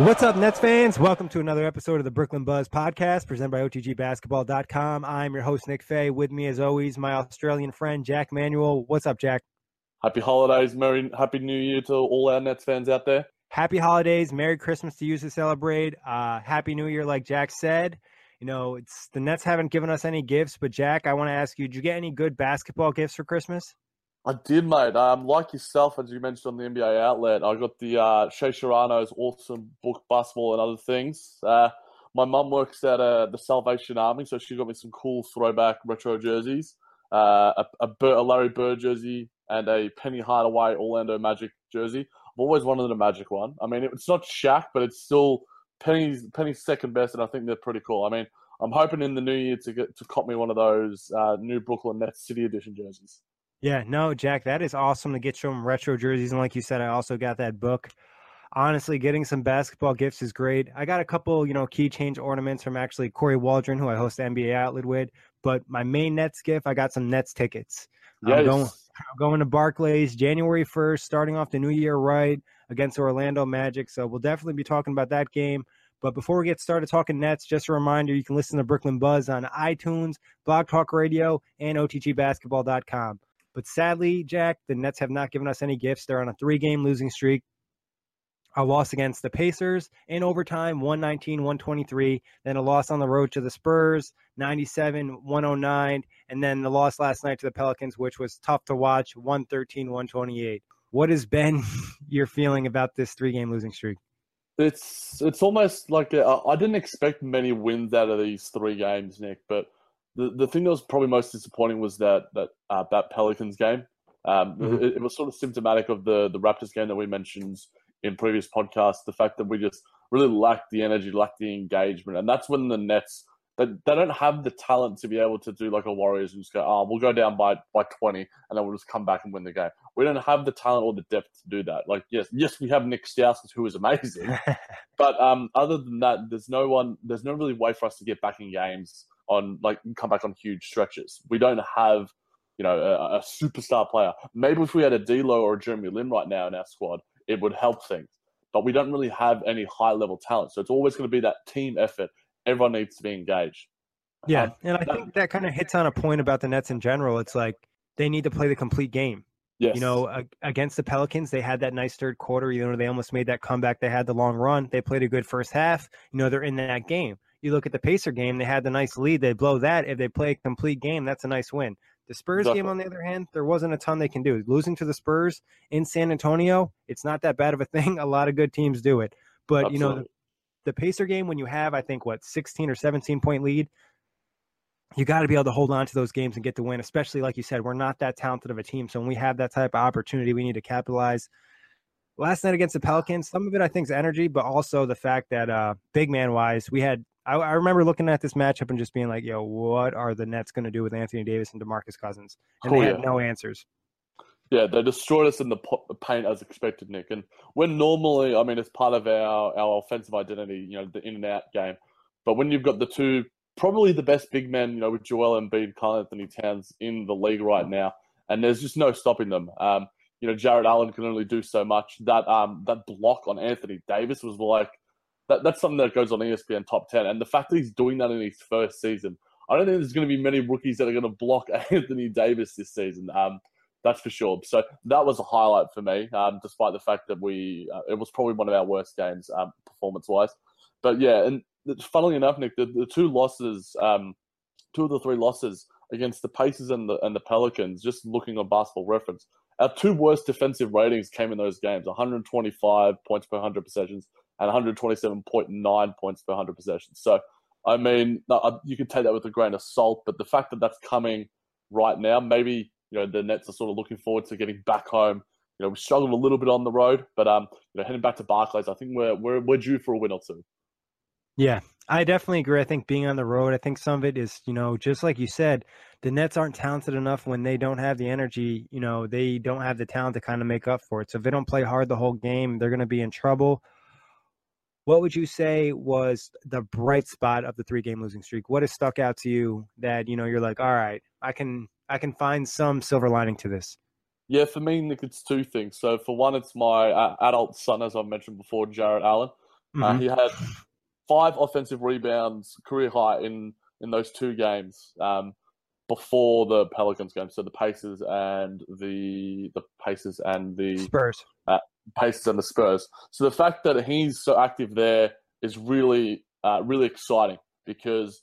What's up, Nets fans? Welcome to another episode of the Brooklyn Buzz podcast presented by OTGBasketball.com. I'm your host, Nick Fay. With me, as always, my Australian friend, Jack Manuel. What's up, Jack? Happy holidays, Merry Happy New Year to all our Nets fans out there. Happy holidays, Merry Christmas to you to celebrate. Uh, Happy New Year, like Jack said. You know, it's the Nets haven't given us any gifts, but Jack, I want to ask you: Did you get any good basketball gifts for Christmas? I did, mate. Um, like yourself, as you mentioned on the NBA outlet, I got the uh, Shea Serrano's awesome book, basketball, and other things. Uh, my mum works at uh, the Salvation Army, so she got me some cool throwback retro jerseys, uh, a, a, a, Larry Bird jersey, and a Penny Hardaway Orlando Magic jersey. I've always wanted a Magic one. I mean, it's not Shaq, but it's still Penny's Penny's second best, and I think they're pretty cool. I mean, I'm hoping in the new year to get to cop me one of those uh, new Brooklyn Nets City Edition jerseys. Yeah, no, Jack, that is awesome to get some retro jerseys. And like you said, I also got that book. Honestly, getting some basketball gifts is great. I got a couple, you know, key change ornaments from actually Corey Waldron, who I host NBA Outlet with. But my main Nets gift, I got some Nets tickets. Yes. I'm going, I'm going to Barclays January 1st, starting off the new year right against Orlando Magic. So we'll definitely be talking about that game. But before we get started talking Nets, just a reminder you can listen to Brooklyn Buzz on iTunes, Blog Talk Radio, and OTGBasketball.com. But sadly, Jack, the Nets have not given us any gifts. They're on a three game losing streak. A loss against the Pacers in overtime, 119 123. Then a loss on the road to the Spurs, 97 109. And then the loss last night to the Pelicans, which was tough to watch, 113 128. What has been your feeling about this three game losing streak? It's it's almost like I didn't expect many wins out of these three games, Nick. But the, the thing that was probably most disappointing was that that uh, that Pelicans game. Um, mm-hmm. it, it, was sort of symptomatic of the the Raptors game that we mentioned in previous podcasts. The fact that we just really lacked the energy, lacked the engagement, and that's when the Nets they, they don't have the talent to be able to do like a Warriors and just go, oh, we'll go down by by twenty, and then we'll just come back and win the game. We don't have the talent or the depth to do that. Like, yes, yes, we have Nick Stauskas, who is amazing, but um, other than that, there's no one, there's no really way for us to get back in games on like come back on huge stretches. We don't have you know a, a superstar player. Maybe if we had a D'Lo or a Jeremy Lin right now in our squad, it would help things. But we don't really have any high level talent, so it's always going to be that team effort. Everyone needs to be engaged. Yeah, um, and I that, think that kind of hits on a point about the Nets in general. It's like they need to play the complete game. Yes. You know, against the Pelicans, they had that nice third quarter. You know, they almost made that comeback. They had the long run. They played a good first half. You know, they're in that game. You look at the Pacer game, they had the nice lead. They blow that. If they play a complete game, that's a nice win. The Spurs Definitely. game, on the other hand, there wasn't a ton they can do. Losing to the Spurs in San Antonio, it's not that bad of a thing. A lot of good teams do it. But, Absolutely. you know, the Pacer game when you have I think what 16 or 17 point lead, you got to be able to hold on to those games and get the win. Especially like you said, we're not that talented of a team, so when we have that type of opportunity, we need to capitalize. Last night against the Pelicans, some of it I think is energy, but also the fact that uh, big man wise, we had. I, I remember looking at this matchup and just being like, "Yo, what are the Nets going to do with Anthony Davis and Demarcus Cousins?" And oh, they yeah. had no answers. Yeah, they destroyed us in the paint as expected, Nick. And when normally, I mean, it's part of our, our offensive identity, you know, the in and out game. But when you've got the two, probably the best big men, you know, with Joel Embiid, Karl-Anthony Towns in the league right now, and there's just no stopping them. Um, you know, Jarrett Allen can only do so much. That um that block on Anthony Davis was like that. That's something that goes on ESPN top ten, and the fact that he's doing that in his first season, I don't think there's going to be many rookies that are going to block Anthony Davis this season. Um, that's for sure. So that was a highlight for me, um, despite the fact that we uh, it was probably one of our worst games um, performance wise. But yeah, and funnily enough, Nick, the, the two losses, um, two of the three losses against the Pacers and the and the Pelicans, just looking on Basketball Reference, our two worst defensive ratings came in those games: 125 points per 100 possessions and 127.9 points per 100 possessions. So. I mean, you can take that with a grain of salt, but the fact that that's coming right now, maybe you know the Nets are sort of looking forward to getting back home. You know, we struggled a little bit on the road, but um, you know, heading back to Barclays, I think we're we're we're due for a win or two. Yeah, I definitely agree. I think being on the road, I think some of it is, you know, just like you said, the Nets aren't talented enough when they don't have the energy, you know, they don't have the talent to kind of make up for it. So if they don't play hard the whole game, they're going to be in trouble. What would you say was the bright spot of the three game losing streak? What has stuck out to you that, you know, you're like, all right, I can I can find some silver lining to this. Yeah, for me, Nick, it's two things. So for one, it's my uh, adult son, as I mentioned before, Jarrett Allen. Uh, mm-hmm. Uh, he had five offensive rebounds, career high in in those two games um, before the Pelicans game. So the Pacers and the the Pacers and the Spurs. Uh, Pacers and the Spurs. So the fact that he's so active there is really uh, really exciting because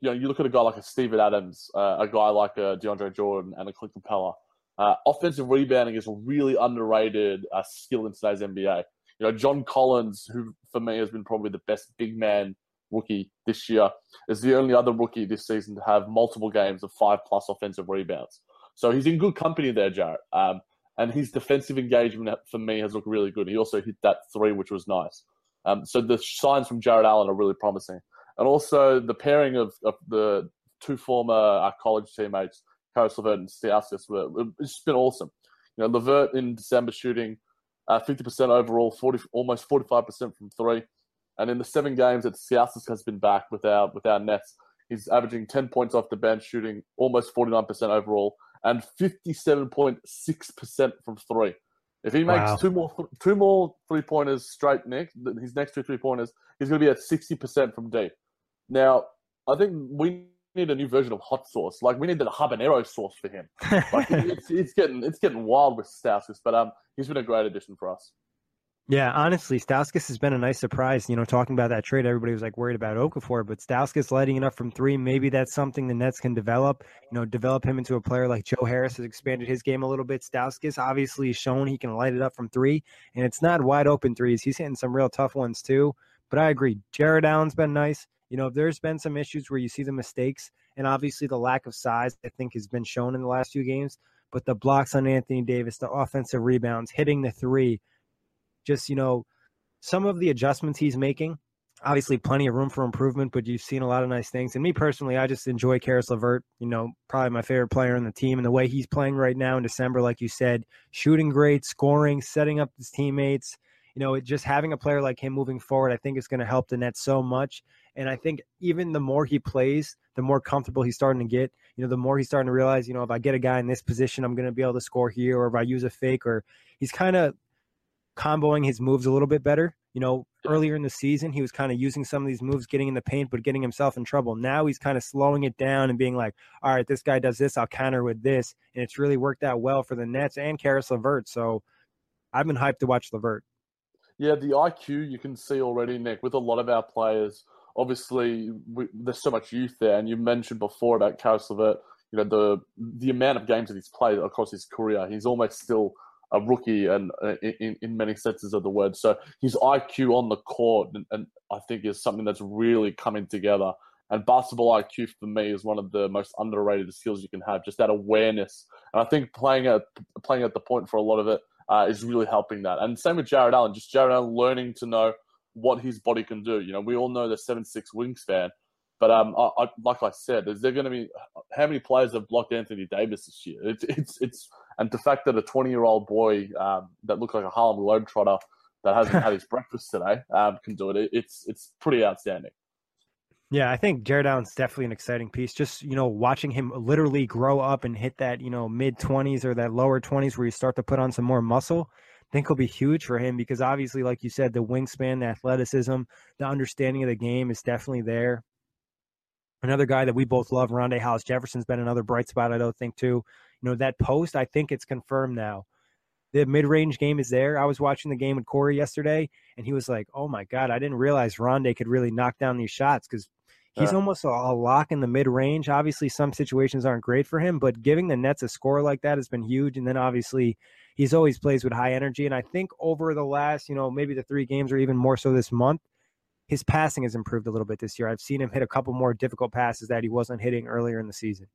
you know, you look at a guy like a Steven Adams, uh, a guy like a DeAndre Jordan, and a Clint Capela. Uh, offensive rebounding is a really underrated uh, skill in today's NBA. You know, John Collins, who for me has been probably the best big man rookie this year, is the only other rookie this season to have multiple games of five plus offensive rebounds. So he's in good company there, Jarrett. Um, and his defensive engagement for me has looked really good. He also hit that three, which was nice. Um, so the signs from Jarrett Allen are really promising and also the pairing of, of the two former uh, college teammates, Caris LeVert and Stauskas, it's just been awesome. You know, LeVert in December shooting uh, 50% overall, 40, almost 45% from three. And in the seven games that Stauskas has been back without without Nets, he's averaging 10 points off the bench, shooting almost 49% overall, and 57.6% from three. If he makes wow. two more two more three pointers straight, Nick, his next two three pointers, he's going to be at 60% from deep. Now, I think we need a new version of hot sauce. Like we need the habanero sauce for him. Like it's, it's getting it's getting wild with Stauskas, but um, he's been a great addition for us. Yeah, honestly, Stauskas has been a nice surprise. You know, talking about that trade, everybody was like worried about Okafor, but Stauskas lighting it up from three, maybe that's something the Nets can develop. You know, develop him into a player like Joe Harris has expanded his game a little bit. Stauskas obviously shown he can light it up from three, and it's not wide open threes. He's hitting some real tough ones too. But I agree, Jarrett Allen's been nice. You know, if there's been some issues where you see the mistakes, and obviously the lack of size, I think, has been shown in the last few games. But the blocks on Anthony Davis, the offensive rebounds, hitting the three, just, you know, some of the adjustments he's making, obviously plenty of room for improvement, but you've seen a lot of nice things. And me personally, I just enjoy Caris LeVert, you know, probably my favorite player on the team. And the way he's playing right now in December, like you said, shooting great, scoring, setting up his teammates. You know, just having a player like him moving forward, I think is going to help the Nets so much. And I think even the more he plays, the more comfortable he's starting to get. You know, the more he's starting to realize, you know, if I get a guy in this position, I'm going to be able to score here, or if I use a fake, or he's kind of comboing his moves a little bit better. You know, earlier in the season, he was kind of using some of these moves, getting in the paint, but getting himself in trouble. Now he's kind of slowing it down and being like, all right, this guy does this, I'll counter with this. And it's really worked out well for the Nets and Caris LeVert. So I've been hyped to watch LeVert. Yeah, the IQ you can see already, Nick, with a lot of our players – obviously we, there's so much youth there, and you mentioned before about Caris LeVert, you know the the amount of games that he's played across his career. He's almost still a rookie and uh, in, in many senses of the word. So his IQ on the court, and, and, I think is something that's really coming together. And basketball IQ for me is one of the most underrated skills you can have, just that awareness. And I think playing at playing at the point for a lot of it uh, is really helping that. And same with Jarrett Allen, just Jarrett Allen learning to know what his body can do. You know, we all know the seven six wingspan, but um, I, I, like I said, is there going to be how many players have blocked Anthony Davis this year? It's it's it's and the fact that a 20 year old boy um, that looked like a Harlem Globetrotter that hasn't had his breakfast today um, can do it. It's it's pretty outstanding. Yeah, I think Jarrett Allen's definitely an exciting piece. Just you know, watching him literally grow up and hit that you know mid twenties or that lower twenties where you start to put on some more muscle, I think will be huge for him because obviously, like you said, the wingspan, the athleticism, the understanding of the game is definitely there. Another guy that we both love, Rondae Hollis Jefferson's been another bright spot. I don't think too. You know that post, I think it's confirmed now. The mid-range game is there. I was watching the game with Corey yesterday, and he was like, "Oh my god, I didn't realize Rondae could really knock down these shots because He's almost a, a, lock in the mid range. Obviously, some situations aren't great for him, but giving the Nets a score like that has been huge. And then obviously, he's always plays with high energy. And I think over the last, you know, maybe the three games or even more so this month, his passing has improved a little bit this year. I've seen him hit a couple more difficult passes that he wasn't hitting earlier in the season.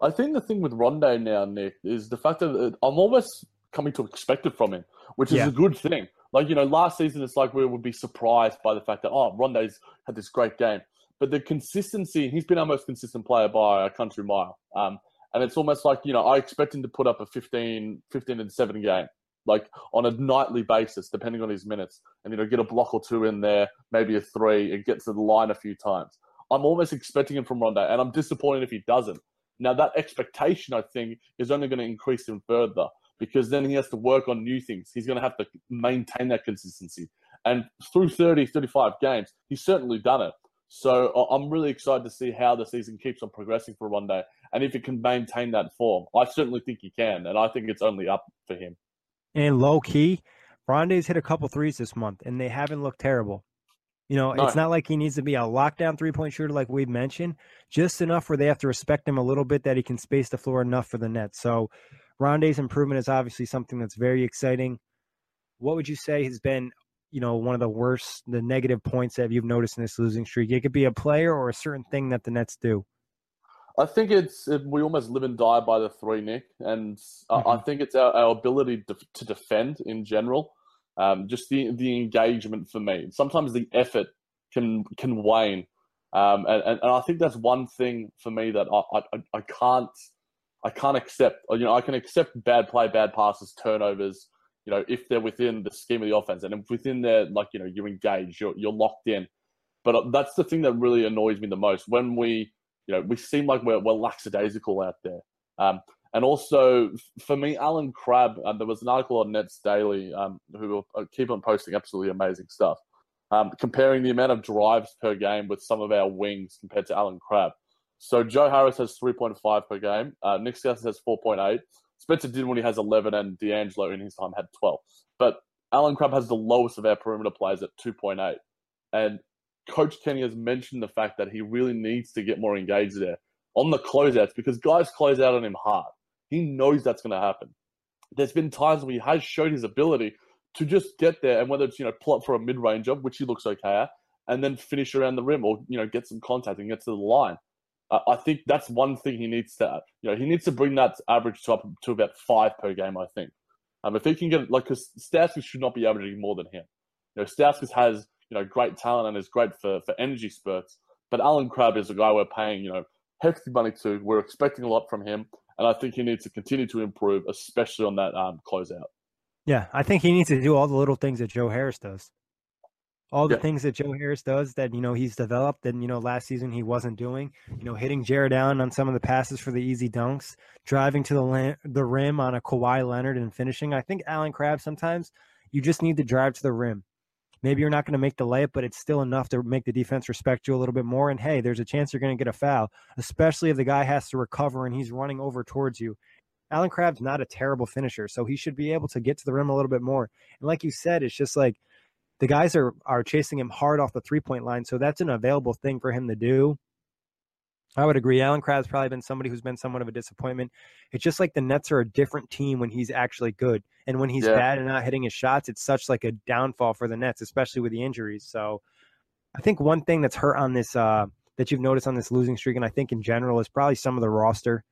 I think the thing with Rondae now, Nick, is the fact that uh, I'm almost coming to expect it from him, which is yeah. a good thing. Like, you know, last season, it's like we would be surprised by the fact that, oh, Rondae's had this great game but the consistency, he's been our most consistent player by a country mile. Um, and it's almost like, you know, I expect him to put up a 15, 15 and 7 game, like on a nightly basis, depending on his minutes, and, you know, get a block or two in there, maybe a three, and get to the line a few times. I'm almost expecting him from Rondae, and I'm disappointed if he doesn't. Now, that expectation, I think, is only going to increase him further because then he has to work on new things. He's going to have to maintain that consistency. And through 30, 35 games, he's certainly done it. So I'm really excited to see how the season keeps on progressing for Rondae and if he can maintain that form. I certainly think he can, and I think it's only up for him. And low key, Rondae's hit a couple threes this month, and they haven't looked terrible. You know, no. it's not like he needs to be a lockdown three point shooter like we've mentioned, just enough where they have to respect him a little bit that he can space the floor enough for the net. So Rondae's improvement is obviously something that's very exciting. What would you say has been you know one of the worst the negative points that you've noticed in this losing streak it could be a player or a certain thing that the nets do i think it's it, we almost live and die by the three nick and mm-hmm. I, I, think it's our, our ability to, to, defend in general um, just the the engagement for me sometimes the effort can can wane um, and, and, and, i think that's one thing for me that I, I, I can't i can't accept you know i can accept bad play bad passes turnovers you know, if they're within the scheme of the offense and if within there, like, you know, you're engaged, you're, you're locked in. But uh, that's the thing that really annoys me the most when we, you know, we seem like we're, we're lackadaisical out there. Um, and also, for me, Allen Crabbe, uh, there was an article on Nets Daily um, who uh, keep on posting absolutely amazing stuff, um, comparing the amount of drives per game with some of our wings compared to Allen Crabbe. So Joe Harris has 3.5 per game. Uh, Nick Stauskas has 4.8. Spencer Dinwiddie has 11, and D'Angelo in his time had 12. But Alan Crabbe has the lowest of our perimeter players at 2.8. And Coach Kenny has mentioned the fact that he really needs to get more engaged there on the closeouts because guys close out on him hard. He knows that's going to happen. There's been times where he has showed his ability to just get there, and whether it's you know up for a mid range job, which he looks okay at, and then finish around the rim, or you know get some contact and get to the line. I think that's one thing he needs to, you know, he needs to bring that average to up to about five per game. I think, um, if he can get like, because Stauskas should not be averaging more than him. You know, Stauskas has you know great talent and is great for for energy spurts, but Allen Crabbe is a guy we're paying you know hefty money to. We're expecting a lot from him, and I think he needs to continue to improve, especially on that um, closeout. Yeah, I think he needs to do all the little things that Joe Harris does all the yeah. things that Joe Harris does that you know he's developed and you know last season he wasn't doing. You know, hitting Jarrett down on some of the passes for the easy dunks, driving to the la- the rim on a Kawhi Leonard and finishing. I think Allen Crabbe sometimes you just need to drive to the rim. Maybe you're not going to make the layup, but it's still enough to make the defense respect you a little bit more. And hey, there's a chance you're going to get a foul, especially if the guy has to recover and he's running over towards you. Allen Crabbe's not a terrible finisher, so he should be able to get to the rim a little bit more. And like you said, it's just like the guys are are chasing him hard off the three point line, so that's an available thing for him to do. I would agree. Allen Crabbe's probably been somebody who's been somewhat of a disappointment. It's just like the Nets are a different team when he's actually good, and when he's yeah. bad and not hitting his shots, it's such like a downfall for the Nets, especially with the injuries. So, I think one thing that's hurt on this uh, that you've noticed on this losing streak, and I think in general, is probably some of the roster.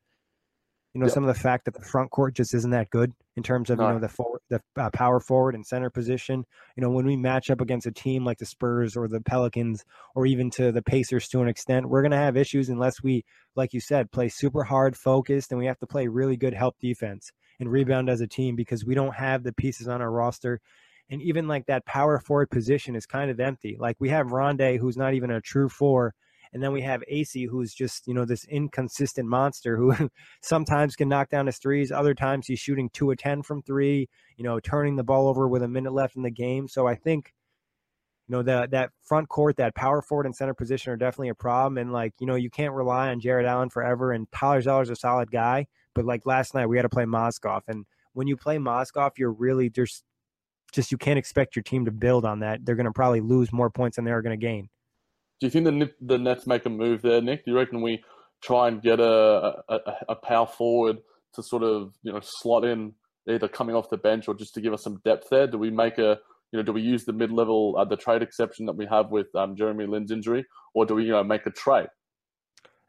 You know, yeah. some of the fact that the front court just isn't that good in terms of no. you know the forward, the uh, power forward and center position. You know, when we match up against a team like the Spurs or the Pelicans or even to the Pacers to an extent, we're going to have issues unless we, like you said, play super hard, focused, and we have to play really good help defense and rebound as a team because we don't have the pieces on our roster. And even like that power forward position is kind of empty. Like we have Rondae, who's not even a true four, and then we have AC, who's just, you know, this inconsistent monster who sometimes can knock down his threes. Other times he's shooting two of 10 from three, you know, turning the ball over with a minute left in the game. So I think, you know, that that front court, that power forward and center position are definitely a problem. And like, you know, you can't rely on Jarrett Allen forever. And Tyler Zeller's a solid guy. But like last night, we had to play Mozgov. And when you play Mozgov, you're really, there's just, you can't expect your team to build on that. They're going to probably lose more points than they're going to gain. Do you think the the Nets make a move there, Nick? Do you reckon we try and get a, a, a power forward to sort of you know slot in either coming off the bench or just to give us some depth there? Do we make a you know do we use the mid level uh, the trade exception that we have with um, Jeremy Lin's injury, or do we you know make a trade?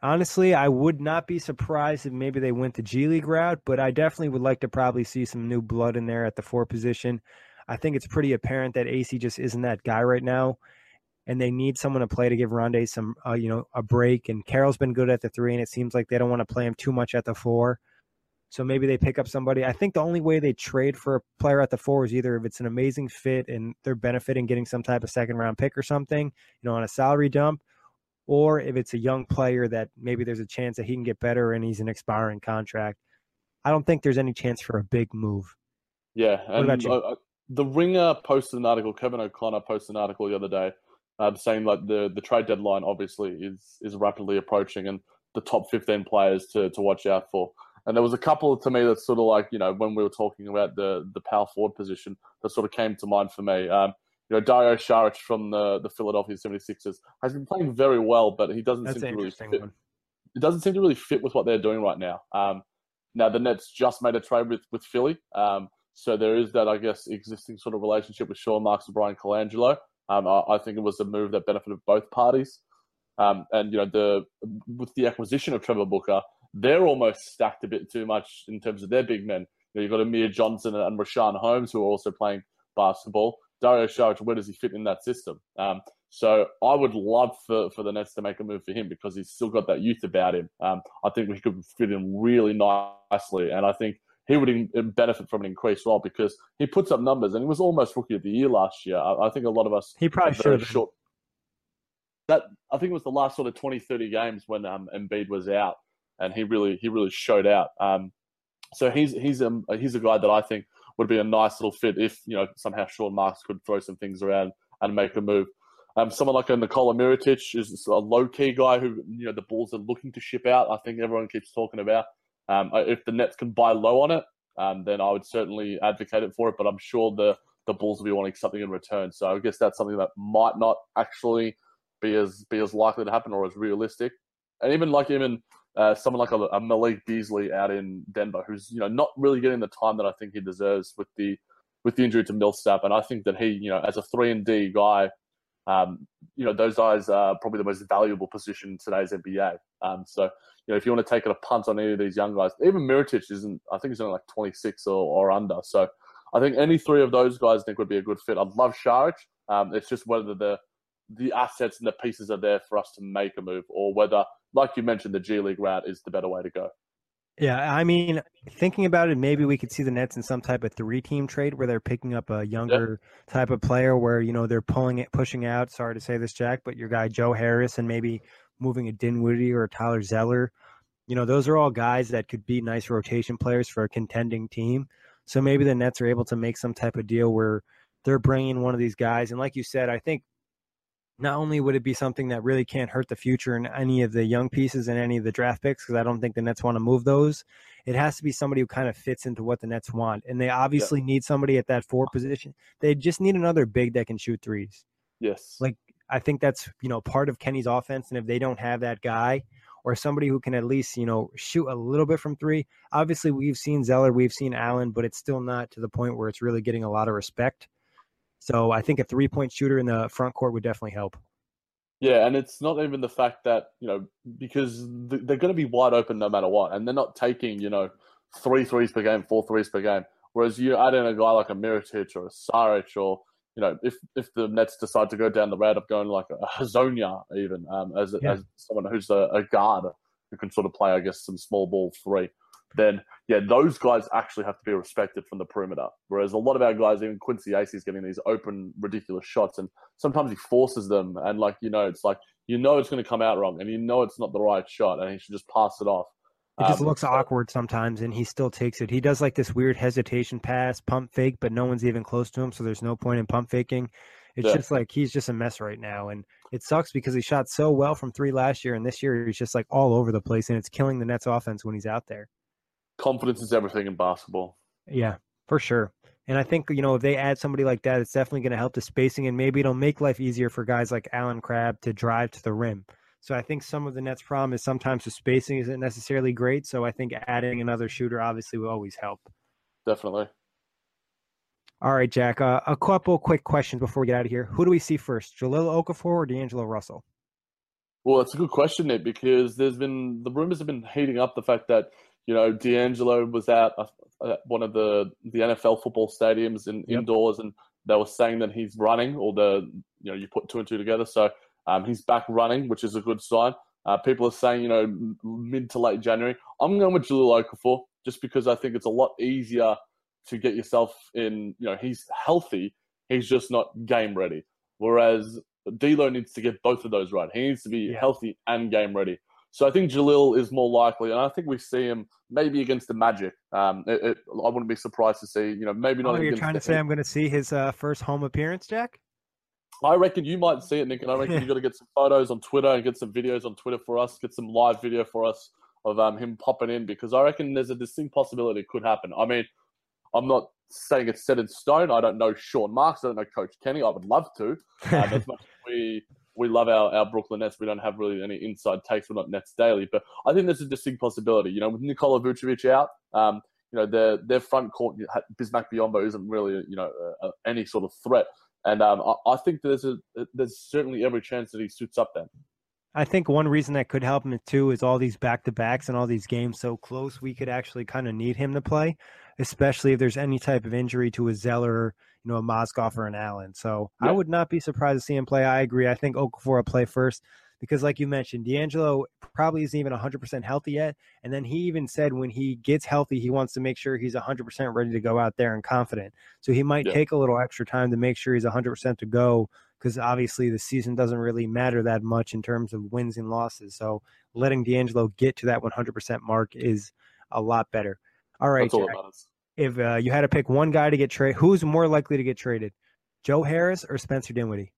Honestly, I would not be surprised if maybe they went the G League route, but I definitely would like to probably see some new blood in there at the four position. I think it's pretty apparent that AC just isn't that guy right now and they need someone to play to give Rondae some, uh, you know, a break. And Carroll's been good at the three, and it seems like they don't want to play him too much at the four. So maybe they pick up somebody. I think the only way they trade for a player at the four is either if it's an amazing fit and they're benefiting getting some type of second round pick or something, you know, on a salary dump, or if it's a young player that maybe there's a chance that he can get better and he's an expiring contract. I don't think there's any chance for a big move. Yeah, and uh, the Ringer posted an article. Kevin O'Connor posted an article the other day um, saying like the the trade deadline obviously is is rapidly approaching and the top 15 players to to watch out for. And there was a couple to me that sort of like you know when we were talking about the the power forward position that sort of came to mind for me. Um, you know, Dario Saric from the the Philadelphia 76ers has been playing very well, but he doesn't That's seem to really fit. One. It doesn't seem to really fit with what they're doing right now. Um, now the Nets just made a trade with with Philly, um, so there is that I guess existing sort of relationship with Sean Marks and Bryan Colangelo. Um, I, I, think it was a move that benefited both parties. Um, and you know, the with the acquisition of Trevor Booker, they're almost stacked a bit too much in terms of their big men. You you've got Amir Johnson and Richaun Holmes who are also playing basketball. Dario Saric, where does he fit in that system? Um, so I would love for, for the Nets to make a move for him because he's still got that youth about him. Um, I think we could fit in really nicely, and I think he would in, benefit from an increased role because he puts up numbers and he was almost rookie of the year last year. I, I think a lot of us he probably should short. That I think it was the last sort of 20, 30 games when um, Embiid was out, and he really he really showed out. Um, so he's he's a he's a guy that I think would be a nice little fit if you know somehow Sean Marks could throw some things around and make a move. Um, someone like a Nikola Mirotic is a low key guy who you know the Bulls are looking to ship out. I think everyone keeps talking about. Um, if the Nets can buy low on it, um, then I would certainly advocate it for it. But I'm sure the the Bulls will be wanting something in return. So I guess that's something that might not actually be as be as likely to happen or as realistic. And even like even uh, someone like a, a, Malik Beasley out in Denver, who's you know not really getting the time that I think he deserves with the with the injury to Millsap. And I think that he, you know, as a three and D guy, um, you know, those guys are probably the most valuable position in today's NBA. Um, so you know, if you want to take it a punt on any of these young guys, even Mirotic isn't. I think he's only like 26 or, or under. So I think any three of those guys I think would be a good fit. I'd love Saric. Um, it's just whether the the assets and the pieces are there for us to make a move, or whether, like you mentioned, the G League route is the better way to go. Yeah, I mean, thinking about it, maybe we could see the Nets in some type of three-team trade where they're picking up a younger type of player, where you know they're pulling it, pushing out. Sorry to say this, Jack, but your guy Joe Harris and maybe moving a Dinwiddie or a Tyler Zeller. You know, those are all guys that could be nice rotation players for a contending team. So maybe the Nets are able to make some type of deal where they're bringing one of these guys. And like you said, I think not only would it be something that really can't hurt the future in any of the young pieces and any of the draft picks, because I don't think the Nets want to move those. It has to be somebody who kind of fits into what the Nets want. And they obviously yeah. need somebody at that four position. They just need another big that can shoot threes. Yes. Like I think that's you know part of Kenny's offense, and if they don't have that guy, or somebody who can at least, you know, shoot a little bit from three. Obviously, we've seen Zeller, we've seen Allen, but it's still not to the point where it's really getting a lot of respect. So I think a three point shooter in the front court would definitely help. Yeah, and it's not even the fact that, you know, because they're going to be wide open no matter what. And they're not taking, you know, three threes per game, four threes per game. Whereas you add in a guy like a Mirotic or a Saric or, you know, if, if the Nets decide to go down the route of going like a Hezonja even um, as, yeah. as someone who's a, a guard who can sort of play, I guess, some small ball three, then yeah, those guys actually have to be respected from the perimeter. Whereas a lot of our guys, even Quincy Acy, is getting these open, ridiculous shots, and sometimes he forces them, and like you know, it's like you know it's going to come out wrong, and you know it's not the right shot, and he should just pass it off. It just um, looks awkward sometimes, and he still takes it. He does like this weird hesitation pass, pump fake, but no one's even close to him, so there's no point in pump faking. It's yeah. just like he's just a mess right now, and it sucks because he shot so well from three last year, and this year he's just like all over the place, and it's killing the Nets offense when he's out there confidence is everything in basketball. Yeah, for sure. And I think, you know, if they add somebody like that, it's definitely going to help the spacing and maybe it'll make life easier for guys like Allen Crabbe to drive to the rim. So I think some of the Nets' problem is sometimes the spacing isn't necessarily great. So I think adding another shooter obviously will always help. Definitely. All right, Jack. Uh, a couple quick questions before we get out of here. Who do we see first, Jahlil Okafor or D'Angelo Russell? Well, that's a good question, Nick, because there's been the rumors have been heating up the fact that you know, D'Angelo was at, at one of the the NFL football stadiums in, yep. indoors, and they were saying that he's running, or the you know you put two and two together, so um, he's back running, which is a good sign. Uh, people are saying, you know, mid to late January. I'm going with Jahlil Okafor just because I think it's a lot easier to get yourself in. You know, he's healthy, he's just not game ready. Whereas D'Lo needs to get both of those right. He needs to be yeah. healthy and game ready. So I think Jahlil is more likely, and I think we see him maybe against the Magic. Um, it, it, I wouldn't be surprised to see, you know, maybe not. Oh, you're trying to say I'm going to see his uh, first home appearance, Jack? I reckon you might see it, Nick, and I reckon you got to get some photos on Twitter and get some videos on Twitter for us, get some live video for us of um, him popping in because I reckon there's a distinct possibility it could happen. I mean, I'm not saying it's set in stone. I don't know Sean Marks. I don't know Coach Kenny. I would love to. Um, as much as we we love our, our Brooklyn Nets. We don't have really any inside takes. We're not Nets daily, but I think there's a distinct possibility. You know, with Nikola Vucevic out, um, you know, their their front court, Bismack Biyombo isn't really you know uh, any sort of threat, and um, I, I, think there's a there's certainly every chance that he suits up then. I think one reason that could help him too is all these back to backs and all these games so close. We could actually kind of need him to play, especially if there's any type of injury to a Zeller you know, a Mozgov or an Allen. So yeah. I would not be surprised to see him play. I agree. I think Okafor will play first because, like you mentioned, D'Angelo probably isn't even 100% healthy yet. And then he even said when he gets healthy, he wants to make sure he's 100% ready to go out there and confident. So he might yeah. take a little extra time to make sure he's 100% to go because obviously the season doesn't really matter that much in terms of wins and losses. So letting D'Angelo get to that 100% mark is a lot better. All right, Jack, if uh, you had to pick one guy to get traded, who's more likely to get traded, Joe Harris or Spencer Dinwiddie?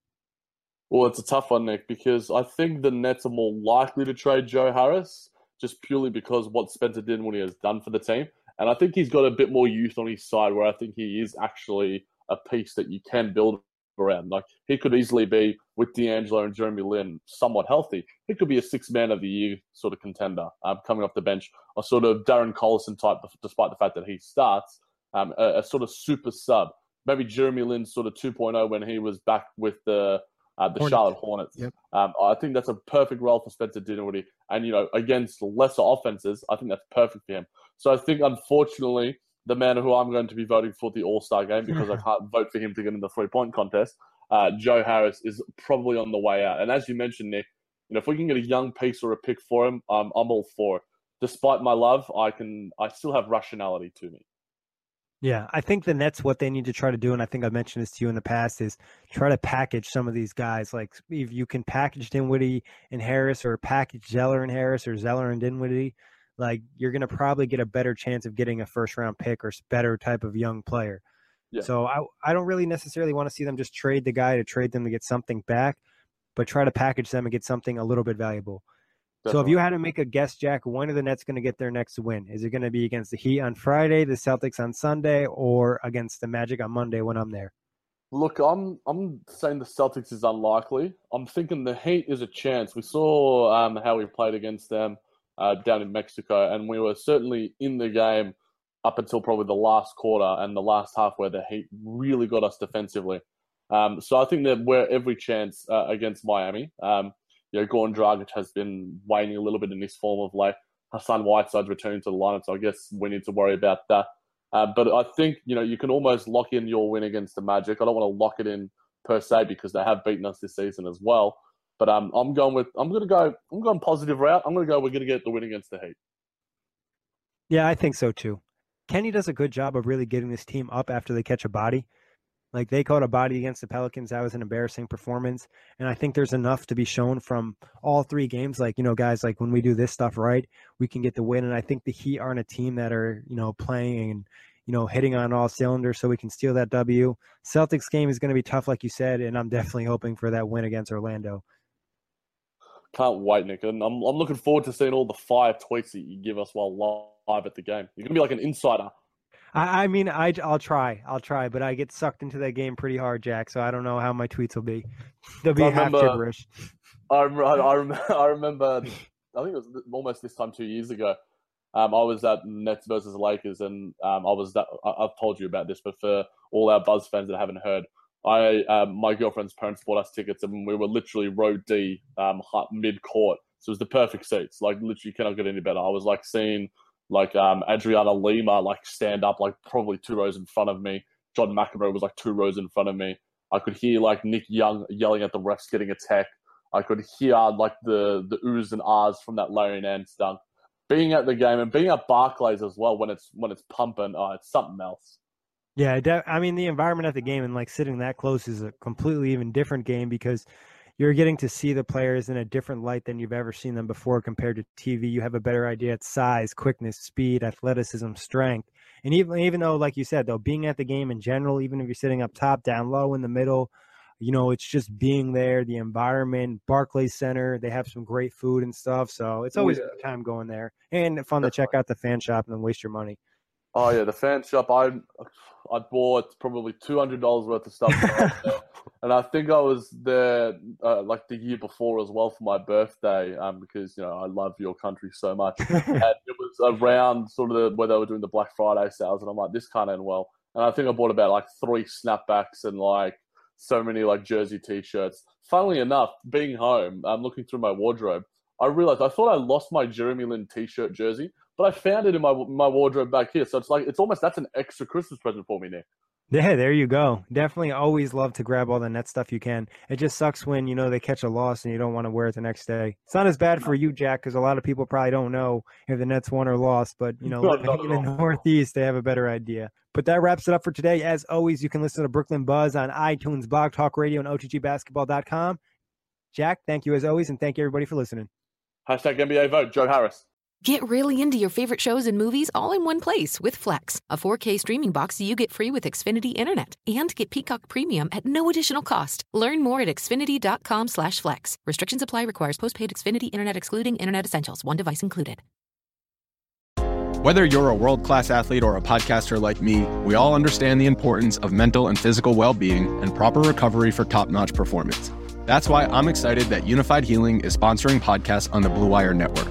Well, it's a tough one, Nick, because I think the Nets are more likely to trade Joe Harris just purely because what Spencer Dinwiddie has done for the team. And I think he's got a bit more youth on his side where I think he is actually a piece that you can build around. Like he could easily be with D'Angelo and Jeremy Lin somewhat healthy. He could be a six man of the year sort of contender um, coming off the bench, a sort of Darren Collison type, despite the fact that he starts, um, a, a, sort of super sub. Maybe Jeremy Lin sort of 2.0 when he was back with the uh, the Hornets. Charlotte Hornets. Yep. Um, I think that's a perfect role for Spencer Dinwiddie. And, you know, against lesser offenses, I think that's perfect for him. So I think, unfortunately, the man who I'm going to be voting for the All Star game because I can't vote for him to get in the three point contest. Uh, Joe Harris is probably on the way out. And as you mentioned, Nick, you know, if we can get a young piece or a pick for him, um, I'm all for it. Despite my love, I can I still have rationality to me. Yeah, I think the Nets what they need to try to do, and I think I mentioned this to you in the past, is try to package some of these guys. Like if you can package Dinwiddie and Harris, or package Zeller and Harris, or Zeller and Dinwiddie, like you're going to probably get a better chance of getting a first round pick or better type of young player. Yeah. So I I don't really necessarily want to see them just trade the guy to trade them to get something back, but try to package them and get something a little bit valuable. Definitely. So if you had to make a guess, Jack, when are the Nets going to get their next win? Is it going to be against the Heat on Friday, the Celtics on Sunday, or against the Magic on Monday when I'm there? Look, I'm I'm saying the Celtics is unlikely. I'm thinking the Heat is a chance. We saw um, how we played against them uh, down in Mexico, and we were certainly in the game up until probably the last quarter and the last half where the Heat really got us defensively. Um, so I think that we're every chance uh, against Miami. Um, you know, Goran Dragic has been waning a little bit in his form of late. Hassan Whiteside's returning to the lineup, so I guess we need to worry about that. Uh, but I think you know you can almost lock in your win against the Magic. I don't want to lock it in per se because they have beaten us this season as well. But um, I'm going with I'm going to go I'm going positive route. I'm going to go. We're going to get the win against the Heat. Yeah, I think so too. Kenny does a good job of really getting this team up after they catch a body. Like they caught a body against the Pelicans. That was an embarrassing performance. And I think there's enough to be shown from all three games. Like, you know, guys, like when we do this stuff right, we can get the win. And I think the Heat aren't a team that are, you know, playing and, you know, hitting on all cylinders so we can steal that W. Celtics game is going to be tough, like you said. And I'm definitely hoping for that win against Orlando. Can't wait, Nick. And I'm, I'm looking forward to seeing all the fire tweets that you give us while live at the game. You're going to be like an insider. I, I mean, I, I'll try. I'll try, but I get sucked into that game pretty hard, Jack. So I don't know how my tweets will be. They'll be I half remember- gibberish. I, I, rem- I remember, I think it was almost this time two years ago. Um, I was at Nets versus Lakers, and um, I was that. I, I've told you about this, but for all our Buzz fans that haven't heard, I um, my girlfriend's parents bought us tickets, and we were literally row D, um, mid court. So it was the perfect seats. Like literally, cannot get any better. I was like seeing like um, Adriana Lima like stand up like probably two rows in front of me. John McEnroe was like two rows in front of me. I could hear like Nick Young yelling at the refs getting a tech. I could hear like the the oohs and ahs from that Larry Nance dunk. Being at the game and being at Barclays as well when it's when it's pumping, oh, it's something else. Yeah, de- I mean the environment at the game and like sitting that close is a completely even different game because you're getting to see the players in a different light than you've ever seen them before compared to TV. You have a better idea at size, quickness, speed, athleticism, strength. And even even though, like you said, though, being at the game in general, even if you're sitting up top, down low, in the middle, you know, it's just being there, the environment, Barclays Center, they have some great food and stuff. So it's always Yeah. a good time going there. And fun to check out the fan shop and then waste your money. Oh yeah, the fan shop. I I bought probably two hundred dollars worth of stuff, when I was there. and I think I was there uh, like the year before as well for my birthday, um, because you know I love your country so much. and it was around sort of the, where they were doing the Black Friday sales, and I'm like, this can't end well. And I think I bought about like three snapbacks and like so many like jersey T-shirts. Funnily enough, being home, I'm looking through my wardrobe. I realized I thought I lost my Jeremy Lin T-shirt jersey, but I found it in my my wardrobe back here. So it's like it's almost that's an extra Christmas present for me, Nick. Yeah, there you go. Definitely always love to grab all the net stuff you can. It just sucks when, you know, they catch a loss and you don't want to wear it the next day. It's not as bad for you, Jack, because a lot of people probably don't know if the Nets won or lost, but, you know, No, in the. Northeast, they have a better idea. But that wraps it up for today. As always, you can listen to Brooklyn Buzz on iTunes, Blog Talk Radio, and OTGBasketball.com. Jack, thank you as always, and thank you everybody for listening. Hashtag NBA vote, Joe Harris. Get really into your favorite shows and movies all in one place with Flex, a 4K streaming box you get free with Xfinity Internet. And get Peacock Premium at no additional cost. Learn more at xfinity.com slash flex. Restrictions apply requires postpaid Xfinity Internet excluding Internet Essentials. One device included. Whether you're a world class athlete or a podcaster like me, we all understand the importance of mental and physical well being and proper recovery for top notch performance. That's why I'm excited that Unifyd Healing is sponsoring podcasts on the Blue Wire Network.